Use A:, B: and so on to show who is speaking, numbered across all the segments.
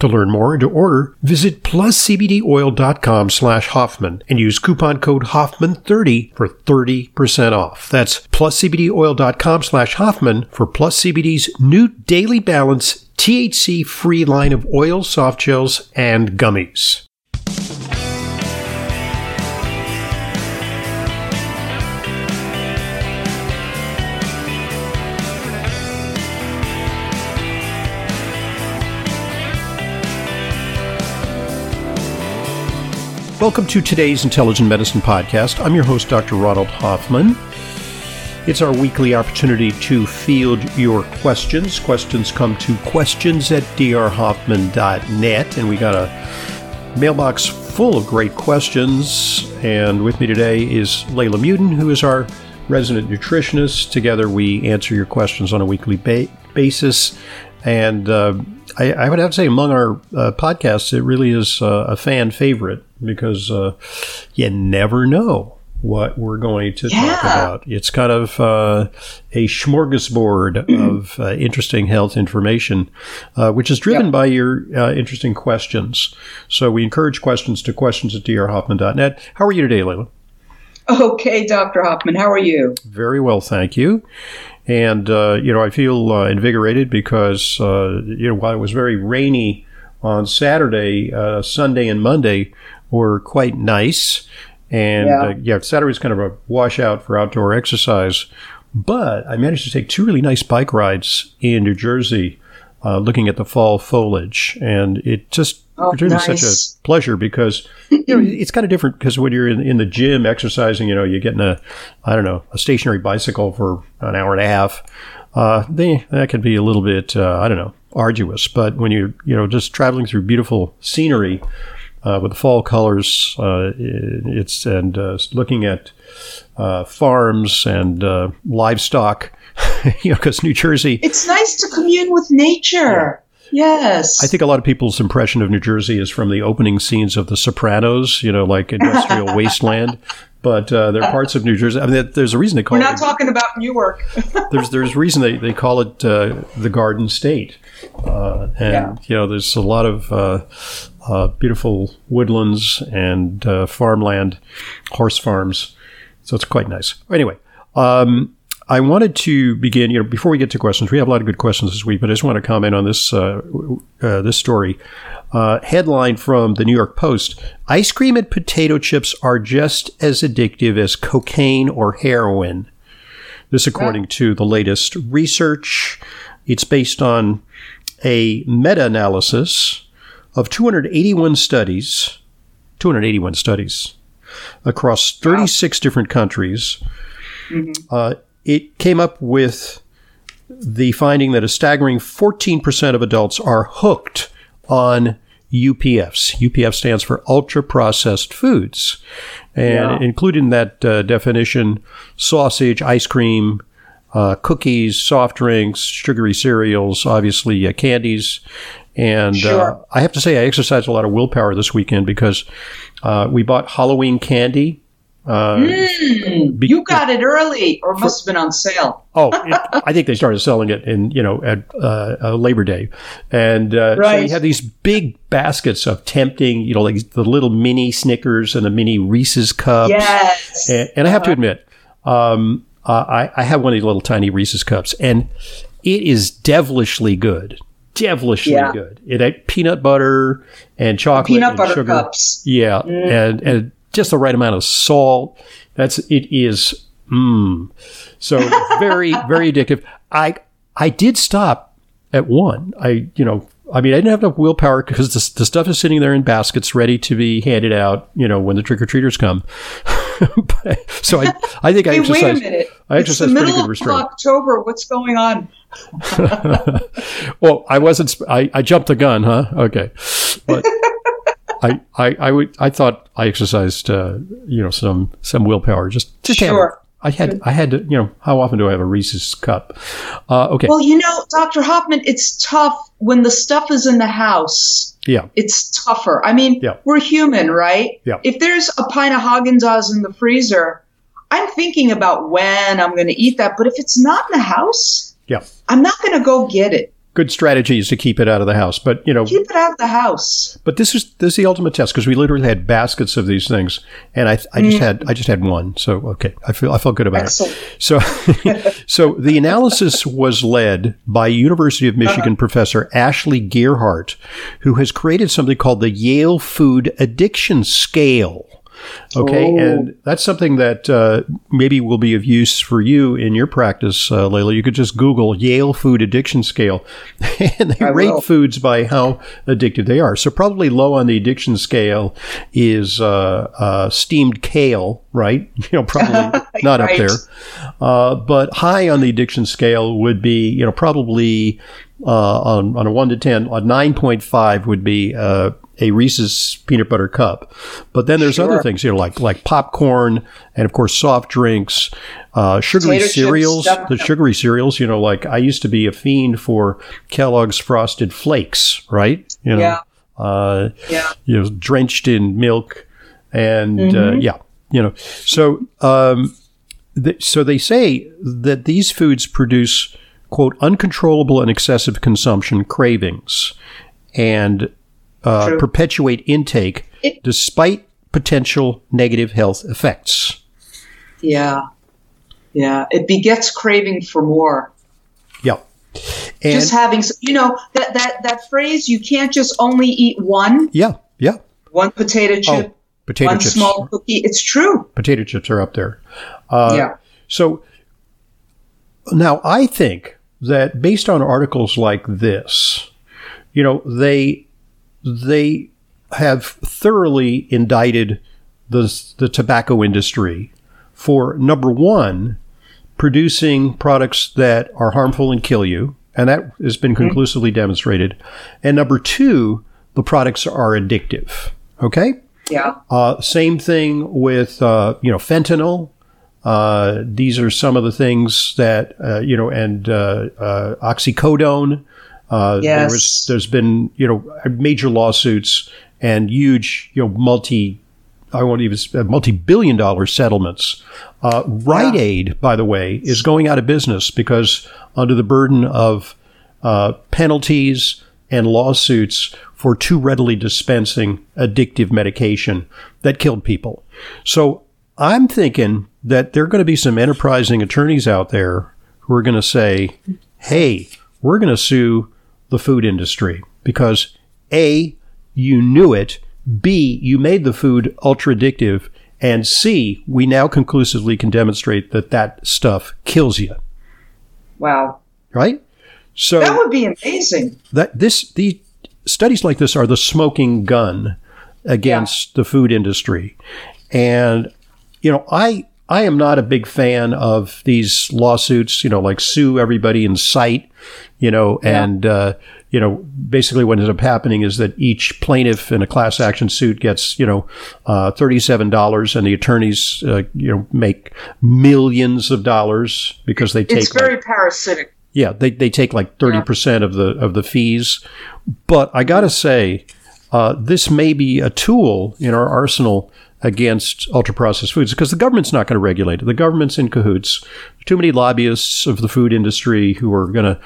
A: To learn more and to order, visit pluscbdoil.com slash Hoffman and use coupon code Hoffman30 for 30% off. That's pluscbdoil.com slash Hoffman for Plus CBD's new Daily Balance THC free line of oils, soft gels, and gummies. Welcome to today's Intelligent Medicine Podcast. I'm your host, Dr. Ronald Hoffman. It's our weekly opportunity to field your questions. Questions come to questions at drhoffman.net, and we got a mailbox full of great questions. And with me today is Leyla Muedin, who is our resident nutritionist. Together, we answer your questions on a weekly ba- basis. And uh, I, I, would have to say, among our uh, podcasts, it really is uh, a fan favorite because uh, you never know what we're going to yeah. talk about. It's kind of uh, a smorgasbord of uh, interesting health information, uh, which is driven yep. by your uh, interesting questions. So we encourage questions to questions at drhoffman.net. How are you today, Leyla?
B: Okay, Dr. Hoffman, how are you?
A: Very well, thank you. And, uh, you know, I feel uh, invigorated because, you know, while it was very rainy on Saturday, Sunday, and Monday, were quite nice. And yeah, uh, yeah Saturday's kind of a washout for outdoor exercise. But I managed to take two really nice bike rides in New Jersey, uh, looking at the fall foliage, and it just oh, nice. such a pleasure because you know it's kind of different because when you're in, in, the gym exercising, you know, you're getting a I don't know a stationary bicycle for an hour and a half. Uh, they, that can be a little bit uh, I don't know arduous, but when you're you know just traveling through beautiful scenery uh, with the fall colors. Uh, it's and uh, looking at uh, farms and uh, livestock. you know, because New Jersey.
B: It's nice to commune with nature. Yeah. Yes.
A: I think a lot of people's impression of New Jersey is from the opening scenes of The Sopranos, you know, like industrial wasteland. But uh, there are parts of New Jersey. I mean, there's a reason they call
B: We're
A: it.
B: We're not talking about Newark.
A: there's there's reason they, they call it uh, the Garden State. Uh, and, yeah. you know, there's a lot of uh, uh, beautiful woodlands and uh, farmland, horse farms. So it's quite nice. Anyway, um, I wanted to begin. You know, before we get to questions, we have a lot of good questions this week, but I just want to comment on this uh, uh, this story. Uh, headline from the New York Post: Ice cream and potato chips are just as addictive as cocaine or heroin. This, according to the latest research, it's based on a meta-analysis of 281 studies, 281 studies across 36 wow. different countries. Mm-hmm. Uh, it came up with the finding that a staggering 14% of adults are hooked on UPFs. UPF stands for ultra processed foods. And yeah. included in that uh, definition, sausage, ice cream, uh, cookies, soft drinks, sugary cereals, obviously uh, candies, and uh, sure. I have to say, I exercised a lot of willpower this weekend because uh, we bought Halloween candy.
B: Uh, mm, be- you got it early, or must have been on sale.
A: oh, it, I think they started selling it in you know at uh, Labor Day, and right. Uh, so we had these big baskets of tempting, you know, like the little mini Snickers and the mini Reese's cups.
B: Yes,
A: and, and I have to uh-huh. admit, um, I, I have one of these little tiny Reese's cups, and it is devilishly good devilishly yeah. good. It had peanut butter and chocolate
B: peanut
A: and
B: butter
A: sugar.
B: cups.
A: Yeah, mm. and and just the right amount of salt. That's it is mmm. So very very addictive. I I did stop at one. I you know I mean, I didn't have enough willpower because the, the stuff is sitting there in baskets ready to be handed out, you know, when the trick or treaters come. so I, I think I
B: Hey, wait a
A: exercised.
B: minute.
A: I
B: it's the
A: exercised pretty
B: middle of
A: restraint.
B: October. What's going on?
A: well, I wasn't. I, I jumped the gun, huh? Okay, but I, I, I would. I thought I exercised, uh, you know, some some willpower. Just, just
B: Sure.
A: I had. I had to. You know, how often do I have a Reese's cup? Uh, okay.
B: Well, you know, Dr. Hoffman, it's tough when the stuff is in the house.
A: Yeah.
B: It's tougher. I mean,
A: Yeah.
B: we're human, right?
A: Yeah.
B: If there's a pint of Haagen Dazs in the freezer, I'm thinking about when I'm going to eat that. But if it's not in the house,
A: Yeah.
B: I'm not going to go get it.
A: Good strategy is to keep it out of the house, but you know,
B: Keep it out of the house.
A: But this is this is the ultimate test because we literally had baskets of these things, and I I just had I just had one, so okay, I feel I felt good about
B: Excellent.
A: it. So so the analysis was led by University of uh-huh. Michigan professor Ashley Gearhardt, who has created something called the Yale Food Addiction Scale. Okay,
B: Oh.
A: and that's something that uh, maybe will be of use for you in your practice, uh, Leyla. You could just Google Yale Food Addiction Scale, and they
B: I
A: rate
B: will.
A: foods by how addictive they are. So probably low on the addiction scale is uh, uh, steamed kale, right? You know, probably not up there. Uh, but high on the addiction scale would be, you know, probably uh, on, on a one to ten, a nine point five would be uh, a Reese's peanut butter cup. But then there's other things, you know, like like popcorn and of course soft drinks, uh, sugary
B: chips,
A: cereals. The sugary cereals, you know, like I used to be a fiend for Kellogg's Frosted Flakes, right? You know,
B: Yeah.
A: uh,
B: Yeah.
A: you know, drenched in milk, and uh,
B: Mm-hmm.
A: yeah, you know. So, um, th- so they say that these foods produce quote uncontrollable and excessive consumption cravings, and uh, perpetuate intake
B: It-
A: despite potential negative health effects.
B: Yeah. Yeah. It begets craving for more.
A: Yeah, and
B: just having, you know, that, that, that phrase, you can't just only eat one,
A: yeah, yeah.
B: one potato chip,
A: Oh, potato
B: one
A: chips.
B: small cookie. It's true.
A: Potato chips are up there. Uh,
B: yeah.
A: So now I think that based on articles like this, you know, they they have thoroughly indicted the the tobacco industry for number one producing products that are harmful and kill you, and that has been conclusively demonstrated, and number two, the products are addictive. Okay.
B: Yeah.
A: Uh, same thing with uh, you know fentanyl. Uh, these are some of the things that uh, you know, and uh, uh, oxycodone. Uh, There
B: Yes.
A: was, there's been you know major lawsuits and huge you know multi. I won't even uh, multi-billion dollar settlements. Uh, Rite
B: Yeah.
A: Aid, by the way, is going out of business because under the burden of uh, penalties and lawsuits for too readily dispensing addictive medication that killed people. So I'm thinking that there are going to be some enterprising attorneys out there who are going to say, hey, we're going to sue the food industry because A, you knew it, B, you made the food ultra addictive, and C, we now conclusively can demonstrate that that stuff kills you,
B: Wow.
A: right? So
B: That would be amazing.
A: that this the studies like this are the smoking gun against the food industry and you know i i am not a big fan of these lawsuits you know like sue everybody in sight you know
B: Yeah.
A: and uh, you know basically what ends up happening is that each plaintiff in a class action suit gets you know uh, $37 and the attorneys uh, you know make millions of dollars because they take
B: It's
A: like,
B: very parasitic.
A: yeah, they, they take like thirty percent of the of the fees, but I gotta say, uh, this may be a tool in our arsenal against ultra processed foods because the government's not going to regulate it. The government's in cahoots. Too many lobbyists of the food industry who are going to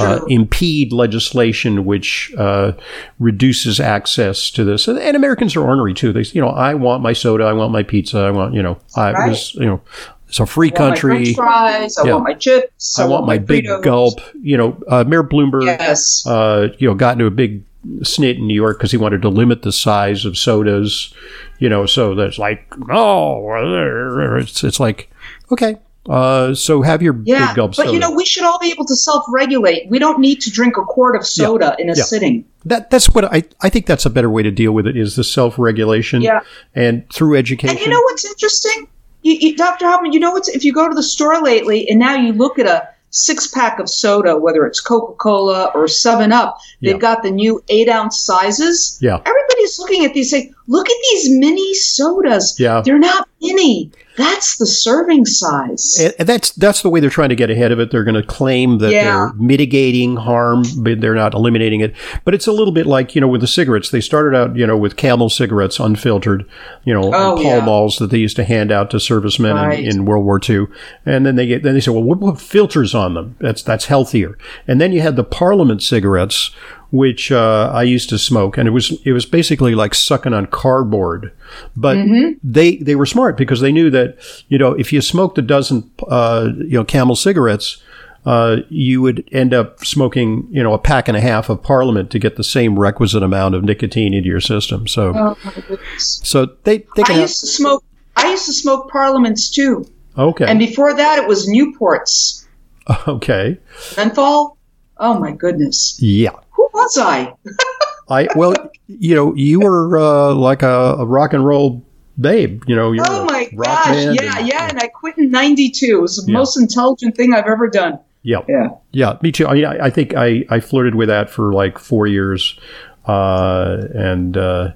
A: uh, impede legislation which uh, reduces access to this. And, and Americans are ornery too. They, you know, I want my soda, I want my pizza, I want, you know, I
B: Right.
A: was, you know, it's a free
B: I want
A: country.
B: Fries. I
A: Yeah.
B: want my chips.
A: I want my big gulp. You know, uh, Mayor Bloomberg,
B: Yes.
A: uh, you know, got into a big snit in New York because he wanted to limit the size of sodas. You know, so that's like no, it's it's like okay, Uh, so have your
B: Yeah,
A: big gulp
B: but
A: soda.
B: you know, we should all be able to self-regulate. We don't need to drink a quart of soda in a
A: yeah.
B: sitting.
A: that that's what I I think that's a better way to deal with it is the self regulation.
B: Yeah.
A: And through education.
B: And you know what's interesting? You, you, Dr. Hoffman, you know what's if you go to the store lately and now you look at a six pack of soda, whether it's Coca Cola or Seven Up, they've
A: Yeah.
B: got the new eight ounce sizes.
A: Yeah.
B: Everybody's looking at these saying, "Look at these mini sodas.
A: Yeah.
B: they're not mini. That's the serving size."
A: And and that's that's the way they're trying to get ahead of it. They're going to claim that
B: Yeah.
A: they're mitigating harm, but they're not eliminating it. But it's a little bit like you know with the cigarettes. They started out you know with Camel cigarettes, unfiltered, you know,
B: Oh,
A: Pall
B: yeah.
A: Malls that they used to hand out to servicemen
B: Right.
A: in, in World War II. And then they get then they say, well, what put filters on them? That's that's healthier. And then you had the Parliament cigarettes. Which uh, I used to smoke, and it was it was basically like sucking on cardboard, but they they were smart because they knew that you know if you smoked a dozen uh, you know Camel cigarettes, uh, you would end up smoking you know a pack and a half of Parliament to get the same requisite amount of nicotine into your system. So
B: Oh,
A: so they they
B: I
A: have,
B: used to smoke. I used to smoke Parliaments too,
A: okay
B: and before that, it was Newports.
A: okay
B: Menthol. Oh my goodness.
A: yeah.
B: Who was I?
A: I well you know you were uh, like a, a rock and roll babe. You know you
B: Oh my gosh. Yeah,
A: and-
B: yeah. And I quit in 92. It was the
A: Yeah.
B: most intelligent thing I've ever done.
A: yeah.
B: Yeah.
A: Yeah, me too. I mean, I, I think I, I flirted with that for like four years, uh, and uh,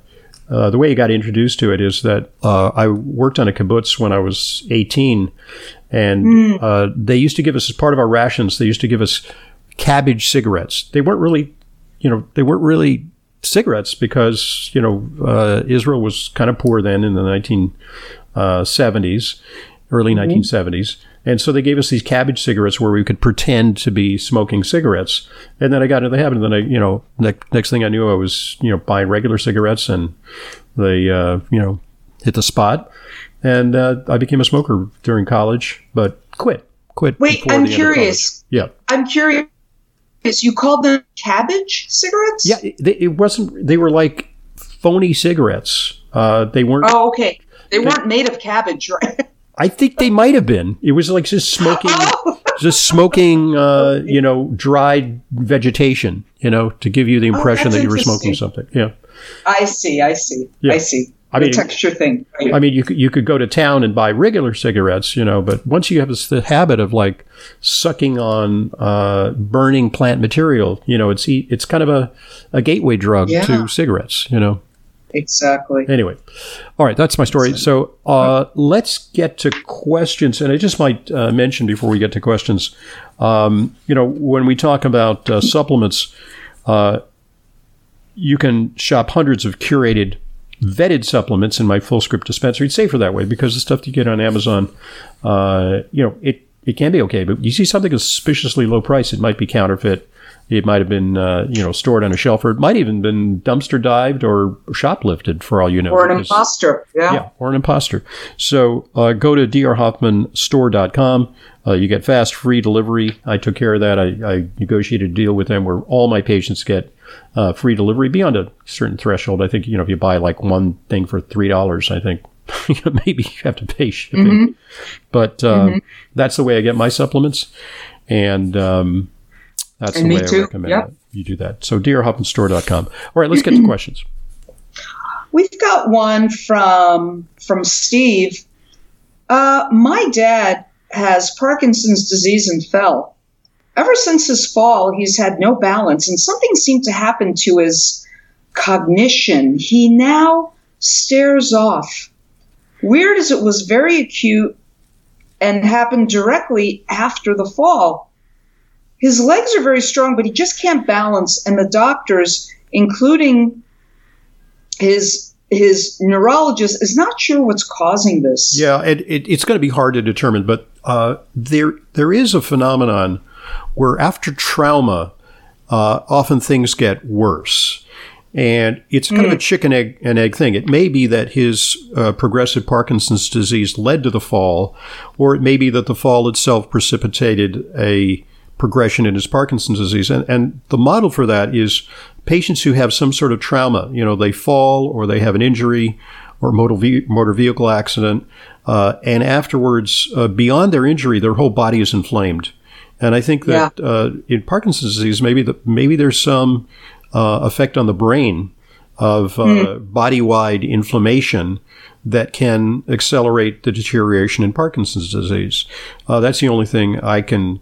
A: uh, the way I got introduced to it is that uh, I worked on a kibbutz when I was eighteen, and uh, they used to give us as part of our rations. They used to give us cabbage cigarettes. They weren't really, you know, they weren't really cigarettes because you know uh, Israel was kind of poor then in the nineteen seventies, early nineteen seventies. And so they gave us these cabbage cigarettes where we could pretend to be smoking cigarettes. And then I got into the habit. And then I, you know, ne- next thing I knew, I was, you know, buying regular cigarettes and they, uh, you know, hit the spot. And uh, I became a smoker during college, but quit. Quit.
B: Wait, I'm
A: the end of
B: curious.
A: Yeah.
B: I'm curious. You called them cabbage cigarettes?
A: Yeah. It, it wasn't, they were like phony cigarettes. Uh, they weren't,
B: Oh, okay. They weren't made of cabbage, right?
A: I think they might have been. It was like just smoking.
B: Oh,
A: just smoking, uh, you know, dried vegetation, you know, to give you the impression
B: Oh,
A: that you were smoking something. Yeah.
B: I see. I see.
A: Yeah.
B: I see.
A: I
B: the
A: mean-
B: texture thing. Right.
A: I mean, you could, you could go to town and buy regular cigarettes, you know, but once you have this the habit of like sucking on uh, burning plant material, you know, it's it's kind of a, a gateway drug
B: Yeah.
A: to cigarettes, you know.
B: exactly.
A: Anyway, all right, that's my story. So uh, let's get to questions, and I just might uh, mention before we get to questions, um, you know, when we talk about uh, supplements, uh, you can shop hundreds of curated, vetted supplements in my Fullscript dispensary. It's safer that way because the stuff you get on Amazon, uh, you know, it it can be okay, but you see something suspiciously low price, it might be counterfeit. It might have been, uh, you know, stored on a shelf, or it might even been dumpster dived or shoplifted, for all you know.
B: Or an
A: because-
B: imposter. Yeah.
A: yeah, or an imposter. So uh, go to drhoffmanstore.com. Uh, you get fast, free delivery. I took care of that. I, I negotiated a deal with them where all my patients get uh, free delivery beyond a certain threshold. I think you know if you buy like one thing for three dollars, I think maybe you have to pay shipping. But uh, that's the way I get my supplements, and um, that's
B: And
A: the way I recommend
B: Yep.
A: You do that. So drhoffmanstore.com. All right, let's get to questions.
B: We've got one from from Steve. Uh, my dad has Parkinson's disease and fell. Ever since his fall, he's had no balance, and something seemed to happen to his cognition. He now stares off. Weird as it was very acute and happened directly after the fall. His legs are very strong, but he just can't balance, and the doctors, including his his neurologist is not sure what's causing this.
A: Yeah, it, it, it's going to be hard to determine, but uh, there there is a phenomenon where after trauma, uh, often things get worse. And it's kind of a chicken egg and egg thing. It may be that his uh, progressive Parkinson's disease led to the fall, or it may be that the fall itself precipitated a progression in his Parkinson's disease. And, and the model for that is patients who have some sort of trauma. You know, they fall or they have an injury or motor, ve- motor vehicle accident, uh, and afterwards, uh, beyond their injury, their whole body is inflamed. And I think that
B: Yeah.
A: uh, in Parkinson's disease, maybe the, maybe there's some uh, effect on the brain of uh, body-wide inflammation that can accelerate the deterioration in Parkinson's disease. Uh, that's the only thing I can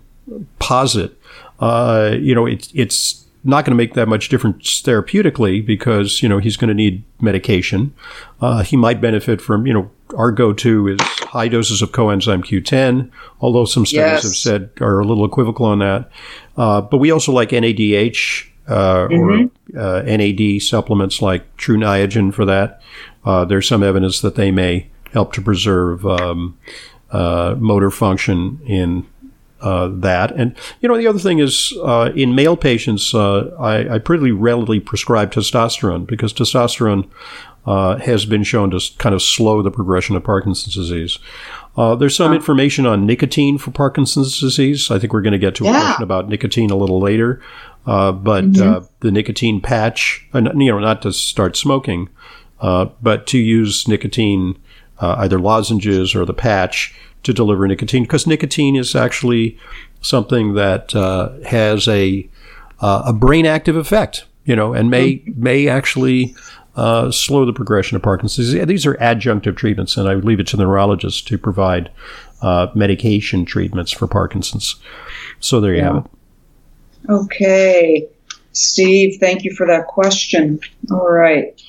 A: posit. Uh, you know, it's it's not going to make that much difference therapeutically because you know he's going to need medication. Uh, he might benefit from you know our go-to is high doses of coenzyme Q10, although some studies
B: Yes.
A: have said are a little equivocal on that. Uh, but we also like NADH uh, or uh, NAD supplements like Tru Niagen for that. Uh, there's some evidence that they may help to preserve um, uh, motor function in uh, that. And you know, the other thing is uh, in male patients, uh, I, I pretty readily prescribe testosterone because testosterone uh, has been shown to kind of slow the progression of Parkinson's disease. Uh, there's some information on nicotine for Parkinson's disease. I think we're going to get to a
B: Yeah.
A: question about nicotine a little later. Uh, but uh, the nicotine patch, you know, not to start smoking, uh, but to use nicotine, uh, either lozenges or the patch to deliver nicotine, because nicotine is actually something that uh, has a uh, a brain active effect, you know, and may may actually uh, slow the progression of Parkinson's. These are adjunctive treatments, and I would leave it to the neurologist to provide uh, medication treatments for Parkinson's. So there you have it.
B: Okay. Steve, thank you for that question. All right.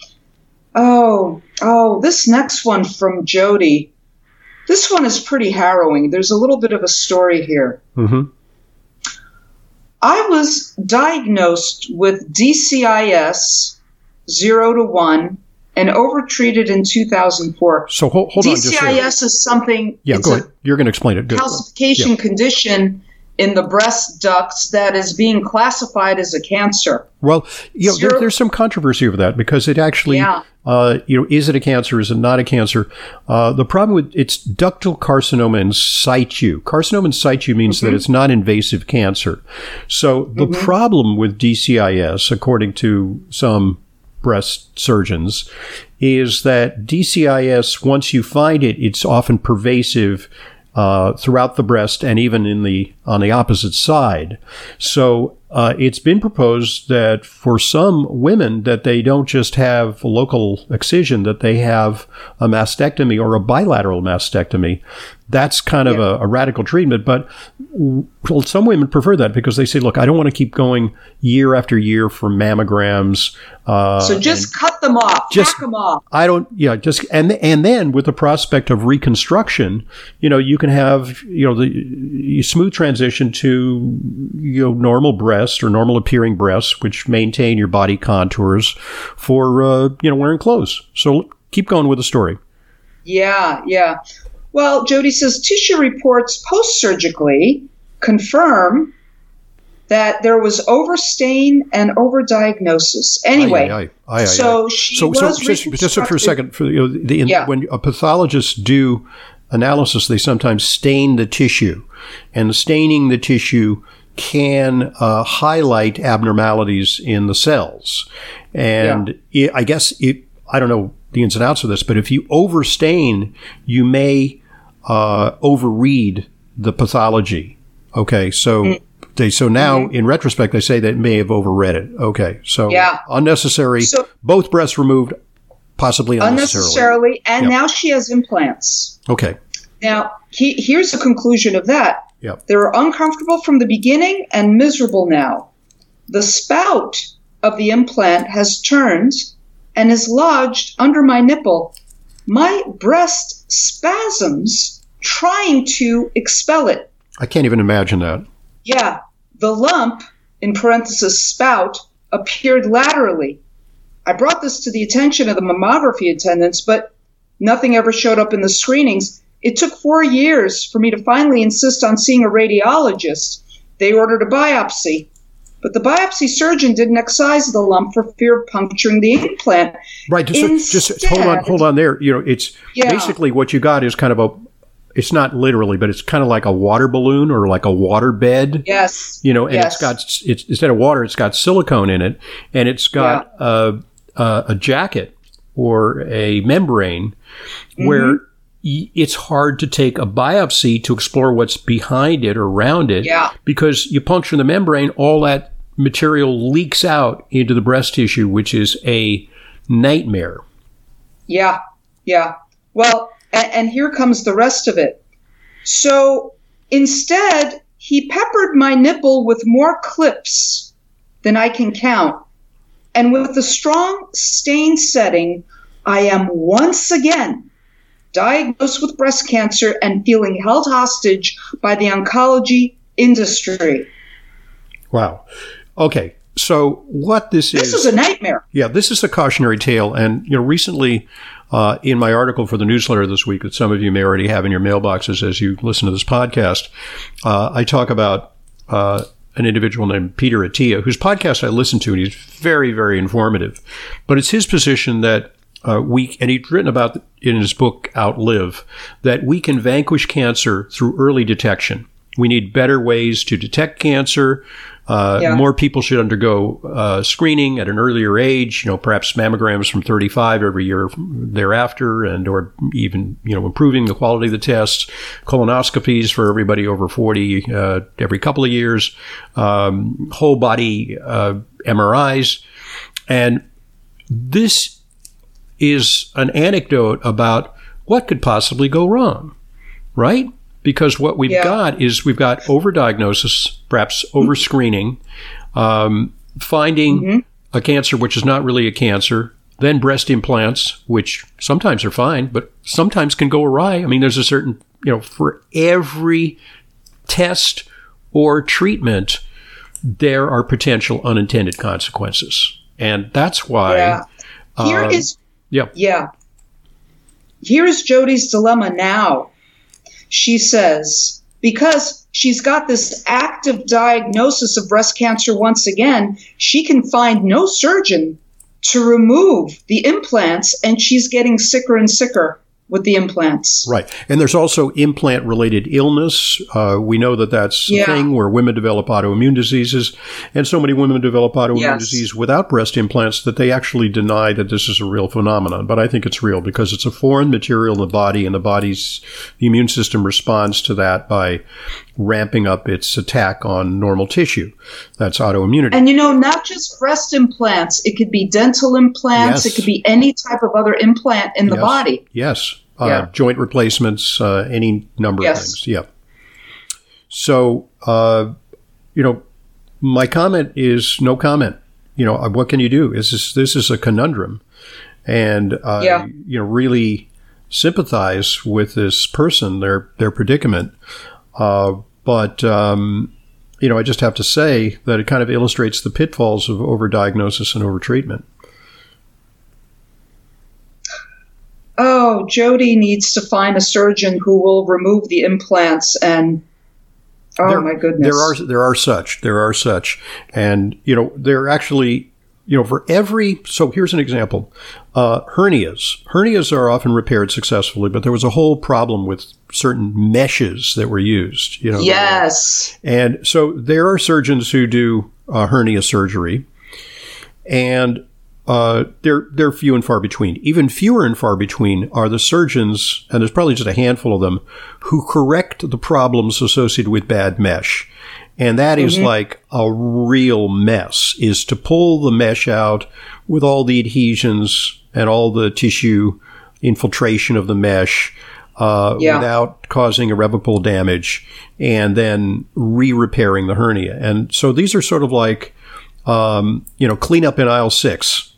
B: Oh, oh, this next one from Jody. This one is pretty harrowing. There's a little bit of a story here.
A: hmm
B: I was diagnosed with DCIS 0 to 1 and overtreated in 2004.
A: So hold, hold on just.
B: DCIS is something,
A: Yeah, go ahead. You're going to explain it. Good.
B: calcification condition in the breast ducts that is being classified as a cancer.
A: Well, you know, there, there's some controversy over that because it actually,
B: Yeah.
A: Uh, you know, is it a cancer? Is it not a cancer? Uh, the problem with it's ductal carcinoma in situ. Carcinoma in situ means that it's not invasive cancer. So the problem with DCIS, according to some breast surgeons, is that DCIS, once you find it, it's often pervasive uh, throughout the breast and even in the on the opposite side. So uh, it's been proposed that for some women that they don't just have local excision, that they have a mastectomy or a bilateral mastectomy. That's kind of a, a radical treatment, but well, some women prefer that because they say, "Look, I don't want to keep going year after year for mammograms." Uh,
B: So just cut them off,
A: just-
B: hack them off.
A: I don't, yeah, just and and then with the prospect of reconstruction, you know, you can have you know the smooth transition to you know normal breasts or normal appearing breasts, which maintain your body contours for uh, you know wearing clothes. So keep going with the story.
B: Yeah, yeah. Well, Jody says tissue reports post surgically confirm that there was overstain and overdiagnosis. Anyway,
A: Aye, aye, aye,
B: so she
A: so, so
B: was
A: just, just for a second, for you know, the,
B: Yeah.
A: when a pathologist do analysis, they sometimes stain the tissue, and staining the tissue can uh, highlight abnormalities in the cells. And it, I guess it, I don't know the ins and outs of this, but if you overstain, you may uh, overread the pathology. Okay, so.
B: Mm.
A: They, so now, in retrospect, they say that may have overread it. Okay, so
B: Yeah.
A: unnecessary.
B: So-
A: both breasts removed, possibly unnecessarily.
B: unnecessarily, and
A: Yep.
B: now she has implants.
A: Okay.
B: Now, he, here's the conclusion of that.
A: Yep.
B: They were uncomfortable from the beginning and miserable now. The spout of the implant has turned and is lodged under my nipple. My breast spasms trying to expel it.
A: I can't even imagine that.
B: Yeah, the lump, in parenthesis spout, appeared laterally. I brought this to the attention of the mammography attendants, but nothing ever showed up in the screenings. It took four years for me to finally insist on seeing a radiologist. They ordered a biopsy, but the biopsy surgeon didn't excise the lump for fear of puncturing the implant.
A: Right. Just, just hold on. Hold on there. You know, it's
B: Yeah.
A: basically what you got is kind of a. It's not literally, but it's kind of like a water balloon or like a water bed.
B: Yes.
A: You know, and
B: yes.
A: it's got it's instead of water, it's got silicone in it, and it's got a, a a jacket or a membrane mm-hmm. where it's hard to take a biopsy to explore what's behind it or around it
B: yeah.
A: because you puncture the membrane, all that material leaks out into the breast tissue, which is a nightmare.
B: Yeah, yeah. Well, and, and here comes the rest of it. So instead, he peppered my nipple with more clips than I can count. And with the strong stain setting, I am once again diagnosed with breast cancer and feeling held hostage by the oncology industry.
A: Wow. Okay. So what this,
B: this
A: is
B: This is a nightmare.
A: Yeah, this is a cautionary tale and you know recently uh, in my article for the newsletter this week that some of you may already have in your mailboxes as you listen to this podcast, uh, I talk about uh, an individual named Peter Attia, whose podcast I listen to, and he's very, very informative. But it's his position that uh, we, and he's written about in his book Outlive, that we can vanquish cancer through early detection. We need better ways to detect cancer. Uh, yeah. More people should undergo uh, screening at an earlier age. You know, perhaps mammograms from 35 every year thereafter, and or even you know improving the quality of the tests. Colonoscopies for everybody over 40 uh, every couple of years. Um, whole body uh, MRIs, and this is an anecdote about what could possibly go wrong, right? Because what we've yeah. got is we've got overdiagnosis, perhaps overscreening, um, finding mm-hmm. a cancer which is not really a cancer, then breast implants, which sometimes are fine, but sometimes can go awry. I mean, there's a certain, you know, for every test or treatment, there are potential unintended consequences. And that's why.
B: Yeah. Here
A: uh,
B: is.
A: Yeah.
B: Yeah. Here's Jody's dilemma now she says, because she's got this active diagnosis of breast cancer once again, she can find no surgeon to remove the implants, and she's getting sicker and sicker with the implants.
A: Right. And there's also implant related illness. Uh, we know that that's yeah. a thing where women develop autoimmune diseases. And so many women develop autoimmune yes. disease without breast implants that they actually deny that this is a real phenomenon. But I think it's real because it's a foreign material in the body and the body's the immune system responds to that by ramping up its attack on normal tissue. That's autoimmunity.
B: And you know, not just breast implants, it could be dental implants, yes. it could be any type of other implant in the
A: yes.
B: body.
A: Yes. Uh, yeah. joint replacements, uh, any number yes. of things. Yeah. So, uh, you know, my comment is no comment. You know, what can you do? Is this this is a conundrum, and uh, yeah. you know, really sympathize with this person, their their predicament. Uh, but um, you know, I just have to say that it kind of illustrates the pitfalls of overdiagnosis and overtreatment.
B: oh, Jody needs to find a surgeon who will remove the implants and oh
A: there,
B: my goodness.
A: There are there are such. There are such. And you know, they're actually you know, for every, so here's an example. Uh, hernias. Hernias are often repaired successfully, but there was a whole problem with certain meshes that were used, you know.
B: Yes.
A: And so there are surgeons who do uh, hernia surgery. And uh, they're they're few and far between. Even fewer and far between are the surgeons, and there's probably just a handful of them who correct the problems associated with bad mesh. And that mm-hmm. is like a real mess, is to pull the mesh out with all the adhesions and all the tissue infiltration of the mesh uh, yeah. without causing irreparable damage and then re-repairing the hernia. And so these are sort of like, um, you know, clean up in aisle six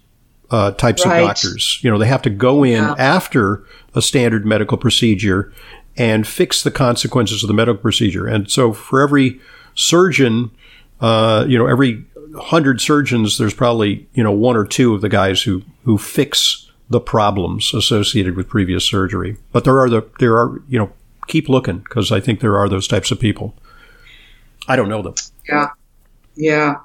A: uh, types right. of doctors. You know, they have to go in yeah. after a standard medical procedure and fix the consequences of the medical procedure. And so for every surgeon, uh, you know, every hundred surgeons, there's probably, you know, one or two of the guys who, who fix the problems associated with previous surgery. But there are the, there are, you know, keep looking because I think there are those types of people. I don't know them.
B: Yeah. Yeah.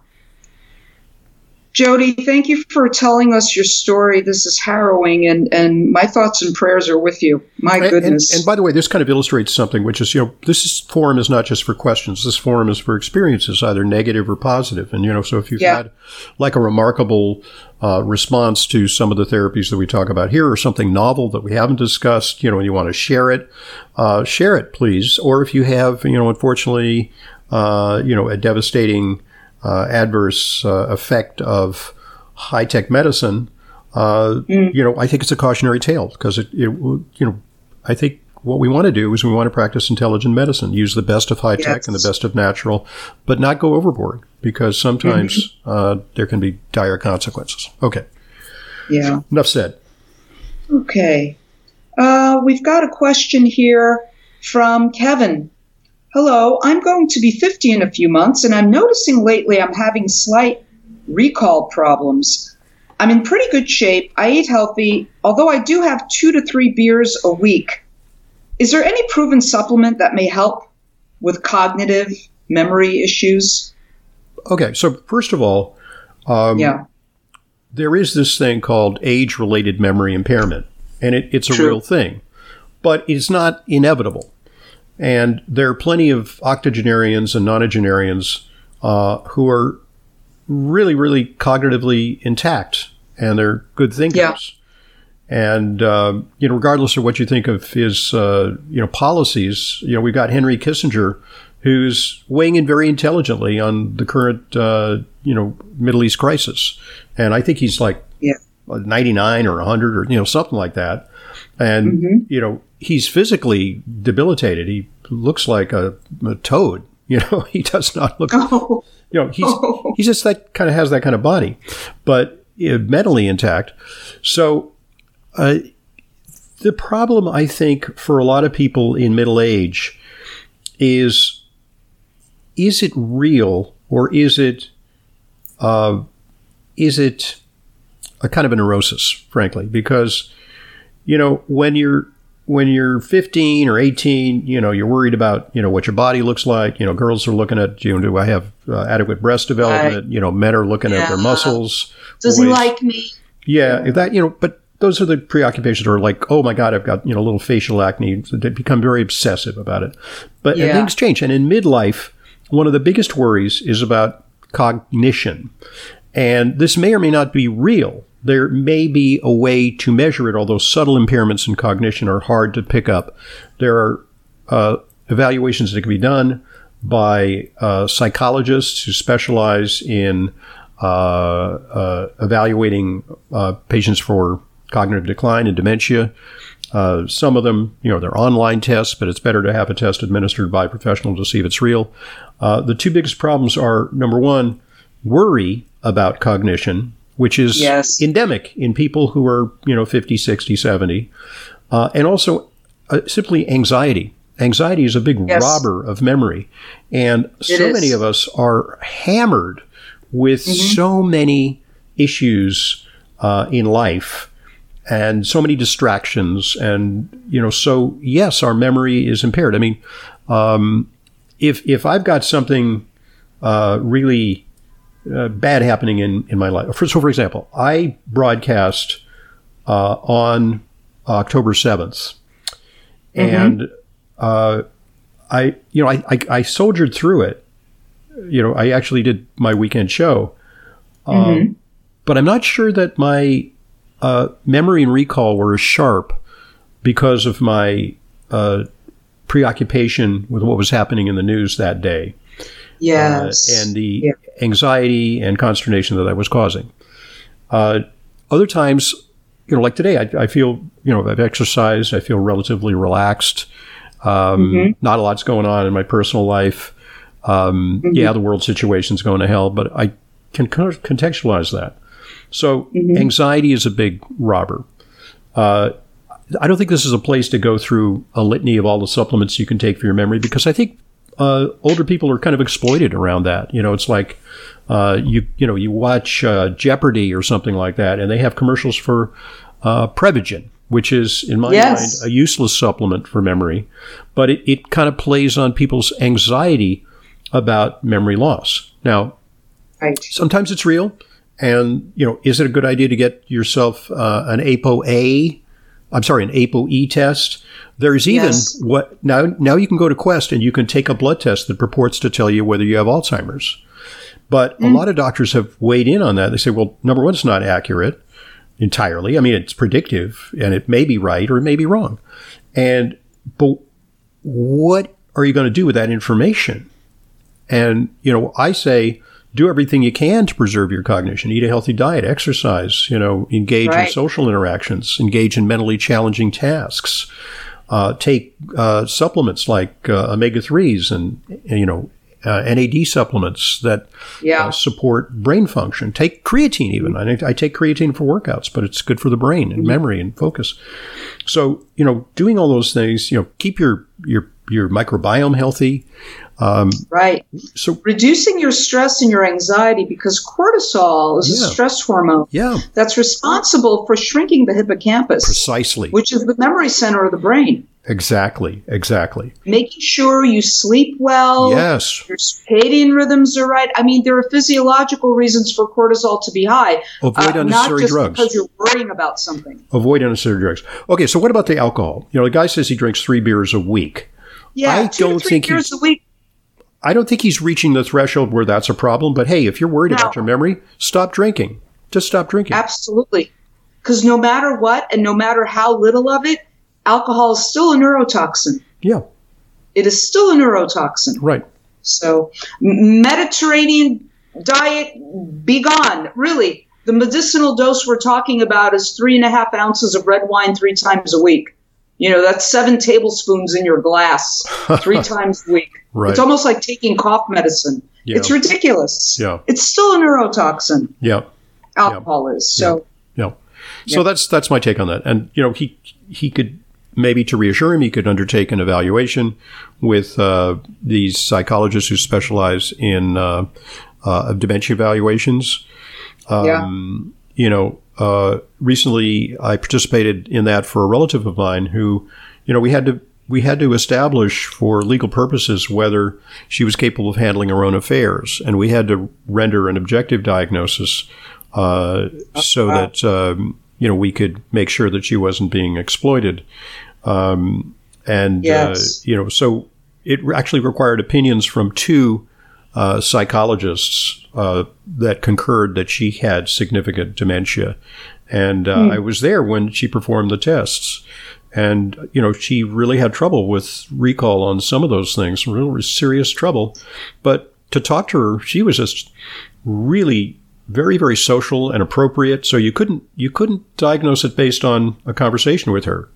B: Jody, thank you for telling us your story. This is harrowing, and, and my thoughts and prayers are with you. My goodness.
A: And, and, by the way, this kind of illustrates something, which is, you know, this is, forum is not just for questions. This forum is for experiences, either negative or positive. And, you know, so if you've yeah. had like a remarkable uh, response to some of the therapies that we talk about here or something novel that we haven't discussed, you know, and you want to share it, uh, share it, please. Or if you have, you know, unfortunately, uh, you know, a devastating adverse uh, effect of high tech medicine, uh, mm. you know, I think it's a cautionary tale because it, it, you know, I think what we want to do is we want to practice intelligent medicine, use the best of high tech yes. and the best of natural, but not go overboard because sometimes mm-hmm. uh, there can be dire consequences. Okay.
B: Yeah.
A: Enough said.
B: Okay. Uh, we've got a question here from Kevin. Hello, I'm going to be 50 in a few months, and I'm noticing lately I'm having slight recall problems. I'm in pretty good shape. I eat healthy, although I do have two to three beers a week. Is there any proven supplement that may help with cognitive memory issues?
A: Okay, so first of all, um, yeah. there is this thing called age related memory impairment, and it, it's a True. real thing, but it's not inevitable. And there are plenty of octogenarians and nonagenarians uh, who are really, really cognitively intact and they're good thinkers. Yeah. And uh, you know, regardless of what you think of his uh, you know policies, you know, we've got Henry Kissinger, who's weighing in very intelligently on the current uh, you know Middle East crisis, and I think he's like yeah. 99 or 100 or you know something like that. And mm-hmm. you know, he's physically debilitated. He looks like a, a toad. You know, he does not look. Oh. You know, he's oh. he's just that kind of has that kind of body, but uh, mentally intact. So, uh, the problem I think for a lot of people in middle age is is it real or is it uh, is it a kind of a neurosis, frankly? Because you know when you're when you're 15 or 18, you know, you're worried about, you know, what your body looks like. You know, girls are looking at, you know, do I have uh, adequate breast development? Right. You know, men are looking yeah. at their muscles.
B: Does he like me?
A: Yeah, that, you know, but those are the preoccupations that are like, oh my God, I've got, you know, little facial acne. They become very obsessive about it. But yeah. things change. And in midlife, one of the biggest worries is about cognition. And this may or may not be real, there may be a way to measure it, although subtle impairments in cognition are hard to pick up. There are uh, evaluations that can be done by uh, psychologists who specialize in uh, uh evaluating uh, patients for cognitive decline and dementia. Uh, some of them, you know, they're online tests, but it's better to have a test administered by a professional to see if it's real. the two biggest problems are number one, worry about cognition which is yes. endemic in people who are, you know, 50, 60, 70. Uh, and also uh, simply anxiety. Anxiety is a big yes. robber of memory. And so many of us are hammered with mm-hmm. so many issues uh, in life and so many distractions. And, you know, so yes, our memory is impaired. I mean, um, if, if I've got something uh, really uh, bad happening in, in my life. For, so, for example, I broadcast uh, on October 7th. Mm-hmm. And uh, I, you know, I, I, I, soldiered through it. You know, I actually did my weekend show. Um, mm-hmm. But I'm not sure that my uh, memory and recall were as sharp because of my uh, preoccupation with what was happening in the news that day.
B: Yes.
A: Uh, and the yeah. anxiety and consternation that I was causing. Uh, other times, you know, like today, I, I, feel, you know, I've exercised, I feel relatively relaxed. Um, mm-hmm. Not a lot's going on in my personal life. Um, mm-hmm. Yeah, the world situation's going to hell, but I can contextualize that. So mm-hmm. anxiety is a big robber. Uh, I don't think this is a place to go through a litany of all the supplements you can take for your memory because I think uh, older people are kind of exploited around that. You know, it's like uh, you you know you watch uh, Jeopardy or something like that, and they have commercials for uh, Prevagen, which is in my yes. mind a useless supplement for memory, but it, it kind of plays on people's anxiety about memory loss. Now, right. sometimes it's real. And you know, is it a good idea to get yourself uh, an ApoA? I'm sorry, an ApoE test. There's even
B: Yes.
A: what now. Now you can go to Quest and you can take a blood test that purports to tell you whether you have Alzheimer's. But a mm. lot of doctors have weighed in on that. They say, well, number one, it's not accurate entirely. I mean, it's predictive and it may be right or it may be wrong. And, but what are you going to do with that information? And, you know, I say, do everything you can to preserve your cognition. Eat a healthy diet, exercise, you know, engage in social interactions, engage in mentally challenging tasks. Uh, take uh, supplements like uh, omega 3s and, you know, uh, NAD supplements that
B: Yeah.
A: uh, support brain function. Take creatine even. I, I take creatine for workouts, but it's good for the brain and memory and focus. So you know, doing all those things, you know, keep your your your microbiome healthy.
B: Right.
A: So
B: Reducing your stress and your anxiety because cortisol is
A: Yeah.
B: a stress hormone
A: yeah,
B: that's responsible for shrinking the hippocampus,
A: precisely,
B: which is the memory center of the brain.
A: exactly, exactly.
B: Making sure you sleep well,
A: Yes,
B: your circadian rhythms are right. I mean, there are physiological reasons for cortisol to be high,
A: avoid
B: uh, not
A: unnecessary
B: just
A: drugs.
B: because you're worrying about something.
A: Avoid unnecessary drugs. Okay, so what about the alcohol? You know, the guy says he drinks three beers a week.
B: Yeah,
A: I
B: two
A: don't think he's-
B: a week.
A: I don't think he's reaching the threshold where that's a problem. But hey, if you're worried
B: No.
A: about your memory, stop drinking. Just stop drinking.
B: Absolutely. Because no matter what, and no matter how little of it, alcohol is still a neurotoxin.
A: Yeah,
B: It is still a neurotoxin.
A: right.
B: So, Mediterranean diet, be gone. Really, the medicinal dose we're talking about is three and a half ounces of red wine three times a week. You know, that's seven tablespoons in your glass three times a week.
A: Right.
B: It's almost like taking cough medicine.
A: Yeah.
B: It's ridiculous.
A: Yeah.
B: It's still a neurotoxin.
A: Yeah.
B: Alcohol is. So,
A: Yeah. So that's that's my take on that. And you know, he he could maybe to reassure him, he could undertake an evaluation with uh, these psychologists who specialize in uh, uh, dementia evaluations. Um, You know, uh, recently I participated in that for a relative of mine who, you know, we had to we had to establish for legal purposes whether she was capable of handling her own affairs, and we had to render an objective diagnosis uh, so that um, you know we could make sure that she wasn't being exploited. Um, and
B: Yes.
A: uh, you know, so it actually required opinions from two uh, psychologists uh, that concurred that she had significant dementia. And uh, I was there when she performed the tests. And, you know, she really had trouble with recall on some of those things, real serious trouble. But to talk to her, she was just really very, very social and appropriate. So you couldn't you couldn't diagnose it based on a conversation with her,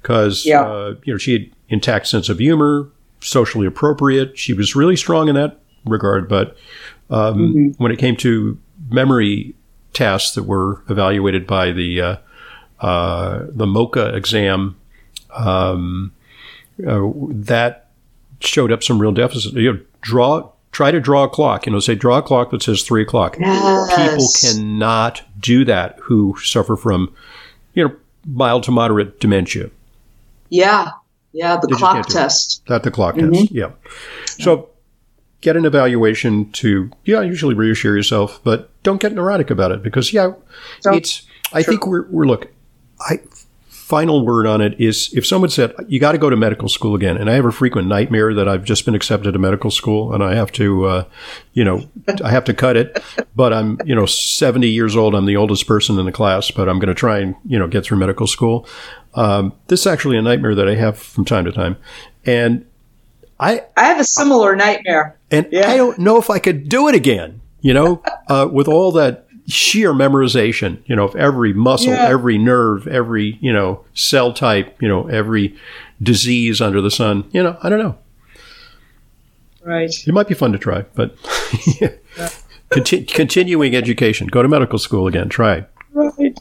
A: because
B: Yeah.
A: uh, you know she had intact sense of humor, socially appropriate. She was really strong in that regard. But um, when it came to memory tests that were evaluated by the uh, uh, the MOCA exam, um, uh, that showed up some real deficit. You know, draw try to draw a clock. You know, say draw a clock that says three o'clock. People cannot do that who suffer from, you know, mild to moderate dementia.
B: yeah. Yeah, the
A: They
B: clock
A: can't do it.
B: test.
A: That the clock
B: Mm-hmm.
A: test. Yeah. So get an evaluation to yeah, usually reassure yourself, but don't get neurotic about it because yeah,
B: Don't-
A: it's I think we're we're look, I final word on it is if someone said you got to go to medical school again and i have a frequent nightmare that i've just been accepted to medical school and i have to uh, you know i have to cut it but i'm you know 70 years old i'm the oldest person in the class but i'm going to try and you know get through medical school. Um, this is actually a nightmare that i have from time to time. And i
B: I have a similar nightmare.
A: and
B: Yeah.
A: I don't know if I could do it again, you know, uh, with all that sheer memorization, you know, of every muscle,
B: Yeah.
A: every nerve, every, you know, cell type, you know, every disease under the sun. You know, I don't know.
B: Right.
A: It might be fun to try, but Conti- continuing education, go to medical school again, try.
B: Right.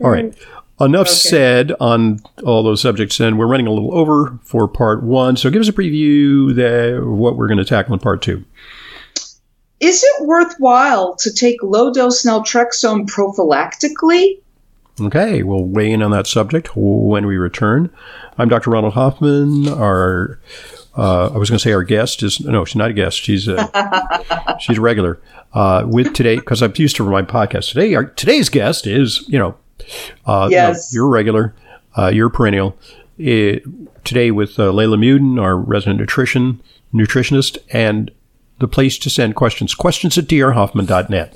A: All right. Enough said on all those subjects, and we're running a little over for part one. So give us a preview of what we're going to tackle in part two.
B: Is it worthwhile to take low dose naltrexone prophylactically?
A: Okay, we'll weigh in on that subject when we return. I'm Dr. Ronald Hoffman. Our uh, I was going to say our guest is no, she's not a guest. She's a she's a regular uh, with today because I'm used to my podcast. Today, our, today's guest is you know, uh,
B: yes,
A: no, you're regular, uh, you're perennial. It, today with uh, Leyla Muedin, our resident nutrition nutritionist, and the place to send questions questions at drhoffman.net.